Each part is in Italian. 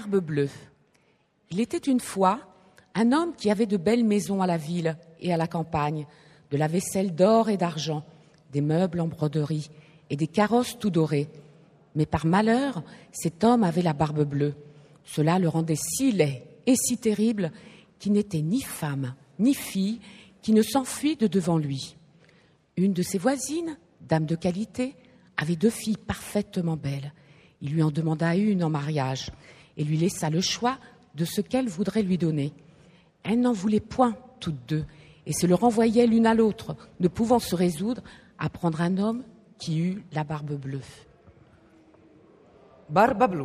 barbe bleue. Il était une fois un homme qui avait de belles maisons à la ville et à la campagne, de la vaisselle d'or et d'argent, des meubles en broderie et des carrosses tout dorés. Mais par malheur, cet homme avait la barbe bleue. Cela le rendait si laid et si terrible qu'il n'était ni femme ni fille qui ne s'enfuit de devant lui. Une de ses voisines, dame de qualité, avait deux filles parfaitement belles. Il lui en demanda une en mariage et lui laissa le choix de ce qu'elle voudrait lui donner. Elle n'en voulait point toutes deux et se le renvoyait l'une à l'autre, ne pouvant se résoudre à prendre un homme qui eut la barbe bleue. Barba blu.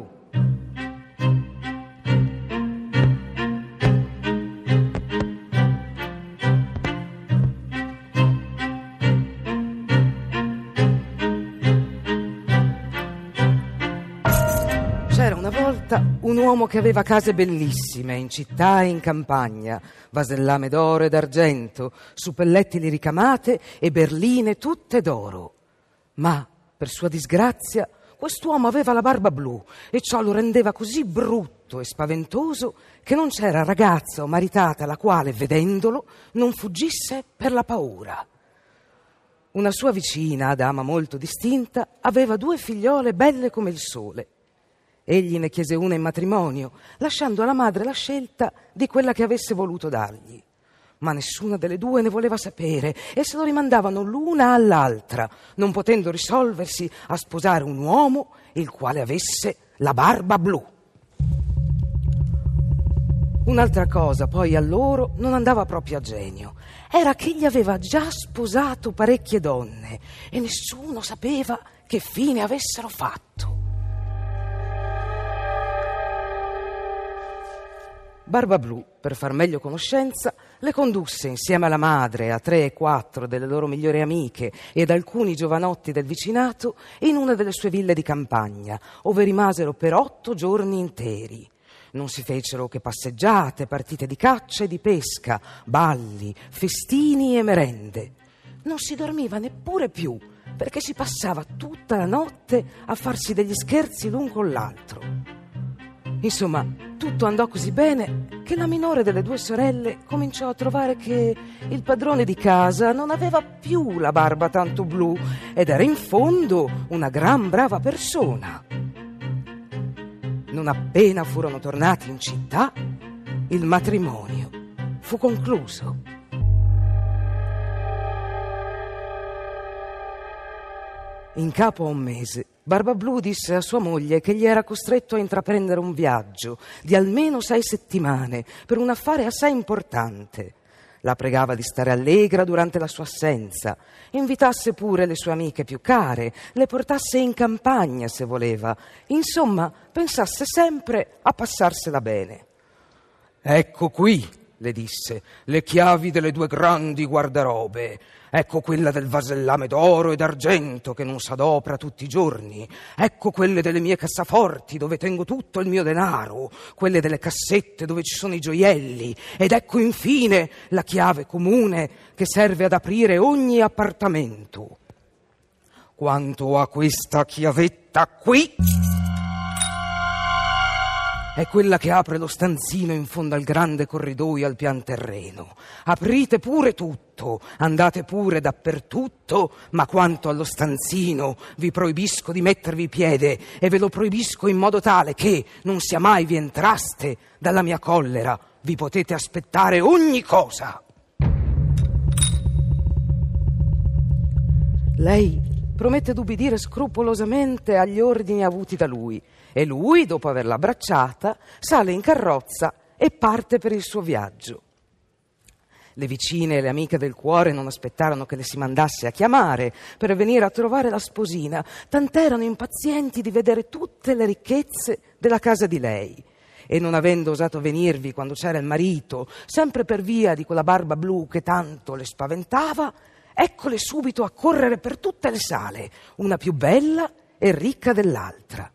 C'era una volta un uomo che aveva case bellissime in città e in campagna, vasellame d'oro e d'argento, suppellettili ricamate e berline tutte d'oro. Ma, per sua disgrazia, quest'uomo aveva la barba blu e ciò lo rendeva così brutto e spaventoso che non c'era ragazza o maritata la quale, vedendolo, non fuggisse per la paura. Una sua vicina, dama molto distinta, aveva due figliole belle come il sole. Egli ne chiese una in matrimonio, lasciando alla madre la scelta di quella che avesse voluto dargli. Ma nessuna delle due ne voleva sapere e se lo rimandavano l'una all'altra, non potendo risolversi a sposare un uomo il quale avesse la barba blu. Un'altra cosa poi a loro non andava proprio a genio. Era che egli aveva già sposato parecchie donne e nessuno sapeva che fine avessero fatto. Barba Blu, per far meglio conoscenza, le condusse insieme alla madre, a tre e quattro delle loro migliori amiche e ad alcuni giovanotti del vicinato in una delle sue ville di campagna, ove rimasero per otto giorni interi. Non si fecero che passeggiate, partite di caccia e di pesca, balli, festini e merende. Non si dormiva neppure più, perché si passava tutta la notte a farsi degli scherzi l'un con l'altro. Insomma, tutto andò così bene che la minore delle due sorelle cominciò a trovare che il padrone di casa non aveva più la barba tanto blu ed era in fondo una gran brava persona. Non appena furono tornati in città, il matrimonio fu concluso. In capo a un mese, Barba Blu disse a sua moglie che gli era costretto a intraprendere un viaggio di almeno sei settimane per un affare assai importante. La pregava di stare allegra durante la sua assenza, invitasse pure le sue amiche più care, le portasse in campagna se voleva, insomma, pensasse sempre a passarsela bene. Ecco qui, le disse, le chiavi delle due grandi guardarobe. Ecco quella del vasellame d'oro e d'argento che non s'adopra tutti i giorni. Ecco quelle delle mie cassaforti dove tengo tutto il mio denaro. Quelle delle cassette dove ci sono i gioielli. Ed ecco infine la chiave comune che serve ad aprire ogni appartamento. Quanto a questa chiavetta qui è quella che apre lo stanzino in fondo al grande corridoio al pian terreno. Aprite pure tutto, andate pure dappertutto, ma quanto allo stanzino vi proibisco di mettervi piede e ve lo proibisco in modo tale che non sia mai vi entraste dalla mia collera. Vi potete aspettare ogni cosa. Lei promette d'ubbidire scrupolosamente agli ordini avuti da lui e lui, dopo averla abbracciata, sale in carrozza e parte per il suo viaggio. Le vicine e le amiche del cuore non aspettarono che le si mandasse a chiamare per venire a trovare la sposina, tant'erano impazienti di vedere tutte le ricchezze della casa di lei. E non avendo osato venirvi quando c'era il marito, sempre per via di quella barba blu che tanto le spaventava, eccole subito a correre per tutte le sale, una più bella e ricca dell'altra.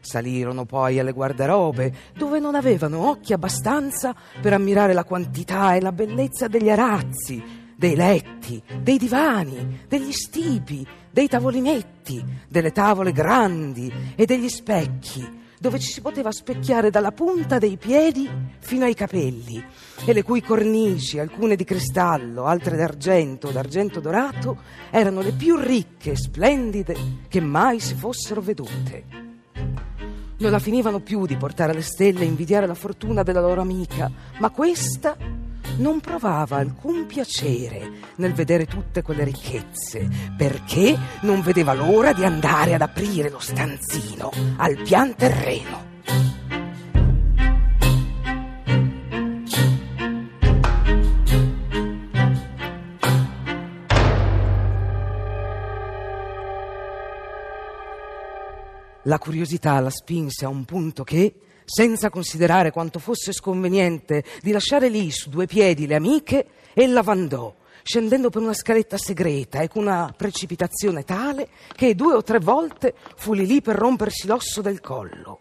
Salirono poi alle guardarobe, dove non avevano occhi abbastanza per ammirare la quantità e la bellezza degli arazzi, dei letti, dei divani, degli stipi, dei tavolinetti, delle tavole grandi e degli specchi, dove ci si poteva specchiare dalla punta dei piedi fino ai capelli e le cui cornici, alcune di cristallo, altre d'argento, d'argento dorato, erano le più ricche e splendide che mai si fossero vedute. Non la finivano più di portare alle stelle e invidiare la fortuna della loro amica, ma questa non provava alcun piacere nel vedere tutte quelle ricchezze, perché non vedeva l'ora di andare ad aprire lo stanzino al pian terreno. La curiosità la spinse a un punto che, senza considerare quanto fosse sconveniente di lasciare lì su due piedi le amiche, ella vandò, scendendo per una scaletta segreta e con una precipitazione tale che due o tre volte fu lì lì per rompersi l'osso del collo.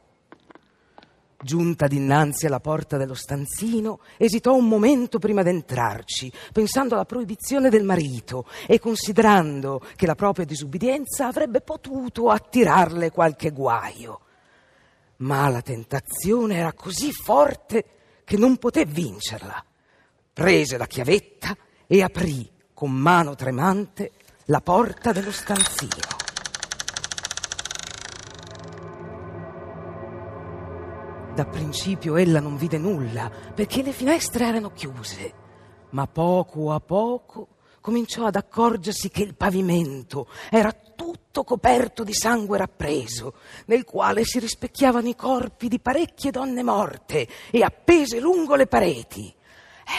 Giunta dinanzi alla porta dello stanzino, esitò un momento prima d'entrarci, pensando alla proibizione del marito e considerando che la propria disubbidienza avrebbe potuto attirarle qualche guaio ma la tentazione era così forte che non poté vincerla. Prese la chiavetta e aprì con mano tremante la porta dello stanzino. Da principio ella non vide nulla perché le finestre erano chiuse, ma poco a poco cominciò ad accorgersi che il pavimento era tutto coperto di sangue rappreso, nel quale si rispecchiavano i corpi di parecchie donne morte e appese lungo le pareti.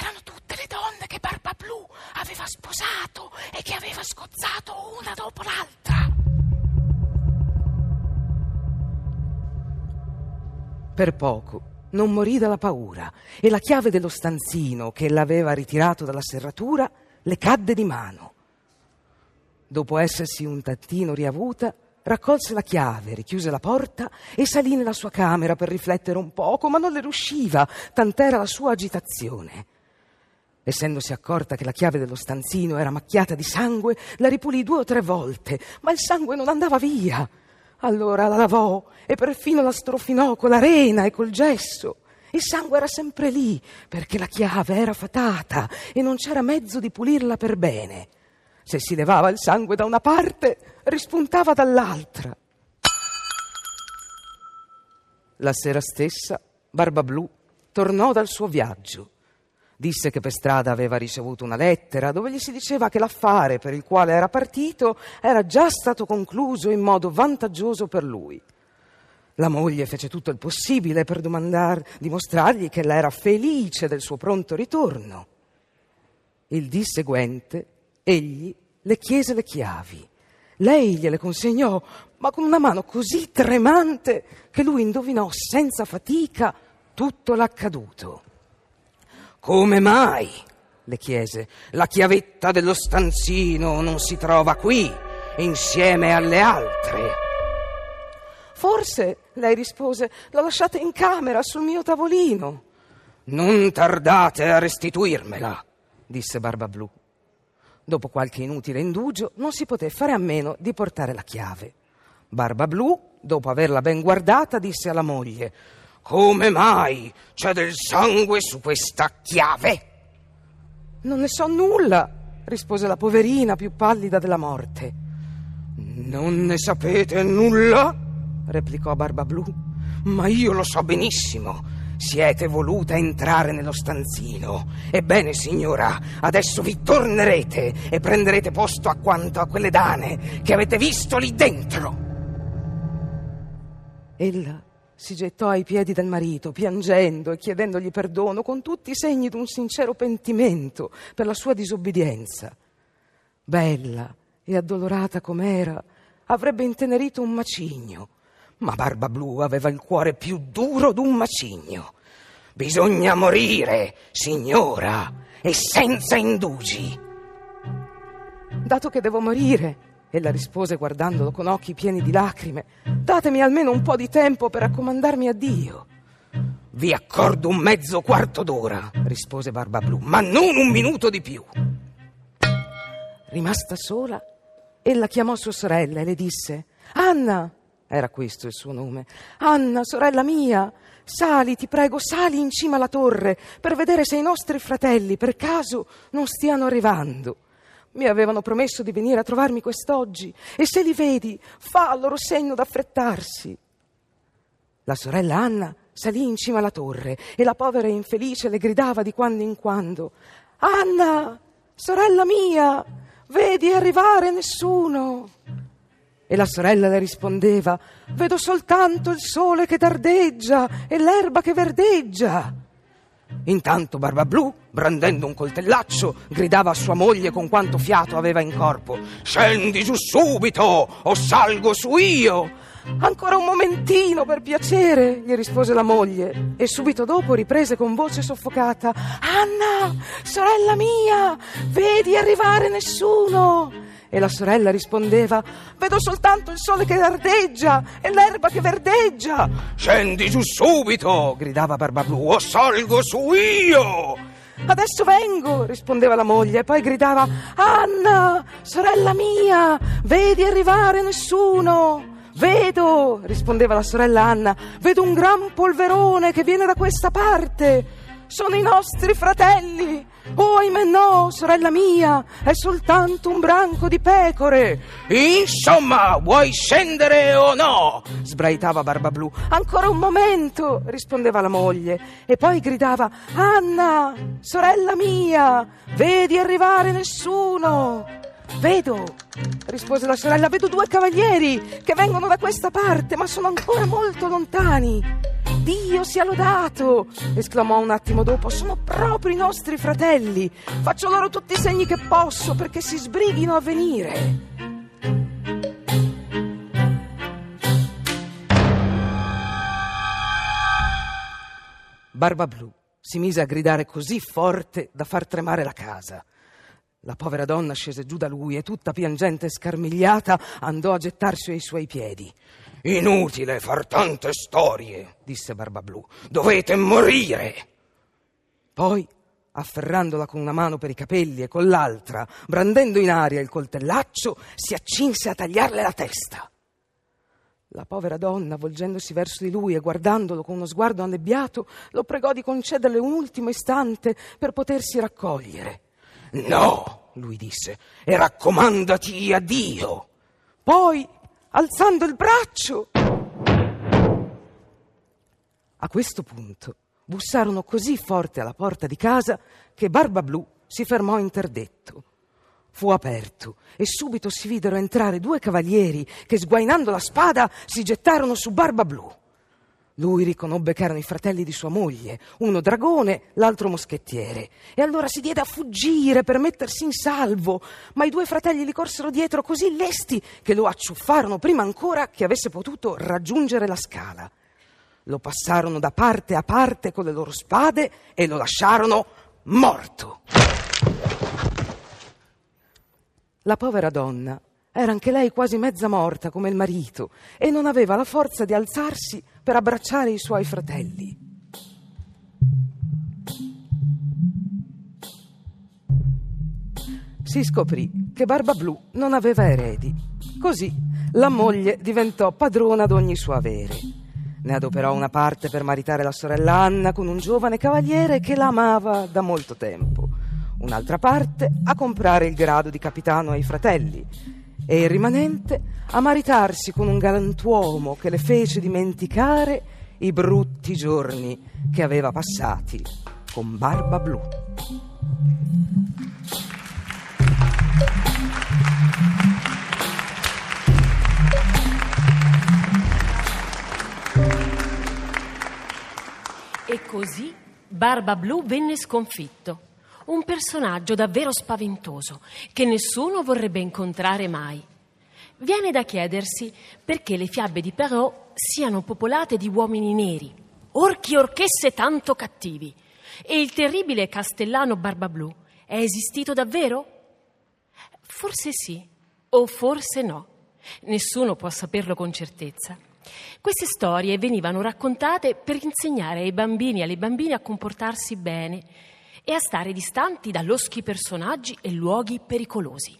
Erano tutte le donne che Barba Blu aveva sposato e che aveva scozzato una dopo l'altra. Per poco non morì dalla paura e la chiave dello stanzino che l'aveva ritirato dalla serratura le cadde di mano. Dopo essersi un tantino riavuta, raccolse la chiave, richiuse la porta e salì nella sua camera per riflettere un poco, ma non le riusciva, tant'era la sua agitazione. Essendosi accorta che la chiave dello stanzino era macchiata di sangue, la ripulì due o tre volte, ma il sangue non andava via. Allora la lavò e perfino la strofinò con la rena e col gesso. Il sangue era sempre lì, perché la chiave era fatata e non c'era mezzo di pulirla per bene. Se si levava il sangue da una parte, rispuntava dall'altra. La sera stessa, Barba Blu tornò dal suo viaggio. Disse che per strada aveva ricevuto una lettera dove gli si diceva che l'affare per il quale era partito era già stato concluso in modo vantaggioso per lui. La moglie fece tutto il possibile per domandar, dimostrargli che era felice del suo pronto ritorno. Il dì seguente egli le chiese le chiavi. Lei gliele consegnò, ma con una mano così tremante che lui indovinò senza fatica tutto l'accaduto. Come mai? le chiese. La chiavetta dello stanzino non si trova qui, insieme alle altre. Forse, lei rispose, l'ho lasciata in camera sul mio tavolino. Non tardate a restituirmela, disse Barba Blu. Dopo qualche inutile indugio, non si poté fare a meno di portare la chiave. Barba Blu, dopo averla ben guardata, disse alla moglie: Come mai c'è del sangue su questa chiave? Non ne so nulla, rispose la poverina più pallida della morte. Non ne sapete nulla? replicò Barbablù. Ma io lo so benissimo. Siete voluta entrare nello stanzino. Ebbene, signora, adesso vi tornerete e prenderete posto accanto a quelle dane che avete visto lì dentro. Ella si gettò ai piedi del marito, piangendo e chiedendogli perdono con tutti i segni di un sincero pentimento per la sua disobbedienza. Bella e addolorata com'era, avrebbe intenerito un macigno ma Barba Blu aveva il cuore più duro d'un macigno. Bisogna morire, signora, e senza indugi. Dato che devo morire, ella rispose guardandolo con occhi pieni di lacrime, datemi almeno un po' di tempo per raccomandarmi a Dio. Vi accordo un mezzo quarto d'ora, rispose Barba Blu, ma non un minuto di più. Rimasta sola, ella chiamò sua sorella e le disse: Anna, era questo il suo nome. Anna, sorella mia, sali, ti prego, sali in cima alla torre per vedere se i nostri fratelli per caso non stiano arrivando. Mi avevano promesso di venire a trovarmi quest'oggi e se li vedi, fa loro segno d'affrettarsi. La sorella Anna salì in cima alla torre e la povera infelice le gridava di quando in quando: Anna, sorella mia, vedi arrivare nessuno. E la sorella le rispondeva: Vedo soltanto il sole che dardeggia e l'erba che verdeggia. Intanto Barbablù, brandendo un coltellaccio, gridava a sua moglie con quanto fiato aveva in corpo: Scendi giù subito o salgo su io! Ancora un momentino, per piacere, gli rispose la moglie e subito dopo riprese con voce soffocata: Anna, sorella mia, vedi arrivare nessuno! E la sorella rispondeva: Vedo soltanto il sole che ardeggia e l'erba che verdeggia. Scendi giù subito, gridava Barbablù, o salgo su io. Adesso vengo, rispondeva la moglie, e poi gridava: Anna, sorella mia, vedi arrivare nessuno. Vedo, rispondeva la sorella Anna, vedo un gran polverone che viene da questa parte. Sono i nostri fratelli. Oh, ahimè no, sorella mia, è soltanto un branco di pecore. Insomma, vuoi scendere o no? sbraitava Barbablù. Ancora un momento, rispondeva la moglie, e poi gridava: Anna, sorella mia, vedi arrivare nessuno. Vedo, rispose la sorella, vedo due cavalieri che vengono da questa parte, ma sono ancora molto lontani. Dio sia lodato! esclamò un attimo dopo. Sono proprio i nostri fratelli. Faccio loro tutti i segni che posso perché si sbrighino a venire. Barba Blu si mise a gridare così forte da far tremare la casa. La povera donna scese giù da lui e tutta piangente e scarmigliata andò a gettarsi ai suoi piedi. Inutile far tante storie, disse Barbablù. Dovete morire. Poi, afferrandola con una mano per i capelli e con l'altra, brandendo in aria il coltellaccio, si accinse a tagliarle la testa. La povera donna, volgendosi verso di lui e guardandolo con uno sguardo annebbiato, lo pregò di concederle un ultimo istante per potersi raccogliere. No, lui disse, e raccomandati a Dio. Poi, alzando il braccio. A questo punto bussarono così forte alla porta di casa che Barba Blu si fermò interdetto. Fu aperto e subito si videro entrare due cavalieri che, sguainando la spada, si gettarono su Barba Blu. Lui riconobbe che erano i fratelli di sua moglie, uno dragone, l'altro moschettiere, e allora si diede a fuggire per mettersi in salvo, ma i due fratelli gli corsero dietro così lesti che lo acciuffarono prima ancora che avesse potuto raggiungere la scala. Lo passarono da parte a parte con le loro spade e lo lasciarono morto. La povera donna era anche lei quasi mezza morta come il marito e non aveva la forza di alzarsi per abbracciare i suoi fratelli. Si scoprì che Barba Blu non aveva eredi. Così la moglie diventò padrona d'ogni suo avere. Ne adoperò una parte per maritare la sorella Anna con un giovane cavaliere che la amava da molto tempo, un'altra parte a comprare il grado di capitano ai fratelli e il rimanente a maritarsi con un galantuomo che le fece dimenticare i brutti giorni che aveva passati con Barba Blu. E così Barba Blu venne sconfitto un personaggio davvero spaventoso che nessuno vorrebbe incontrare mai. Viene da chiedersi perché le fiabe di Perrault siano popolate di uomini neri, orchi e orchesse tanto cattivi. E il terribile castellano Barbablù è esistito davvero? Forse sì, o forse no. Nessuno può saperlo con certezza. Queste storie venivano raccontate per insegnare ai bambini e alle bambine a comportarsi bene e a stare distanti da loschi personaggi e luoghi pericolosi.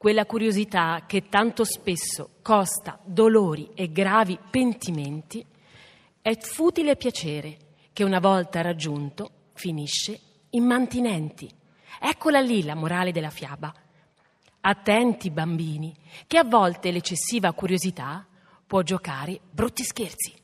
quella curiosità che tanto spesso costa dolori e gravi pentimenti, è futile piacere che una volta raggiunto finisce immantinenti. Eccola lì la morale della fiaba. Attenti bambini, che a volte l'eccessiva curiosità può giocare brutti scherzi.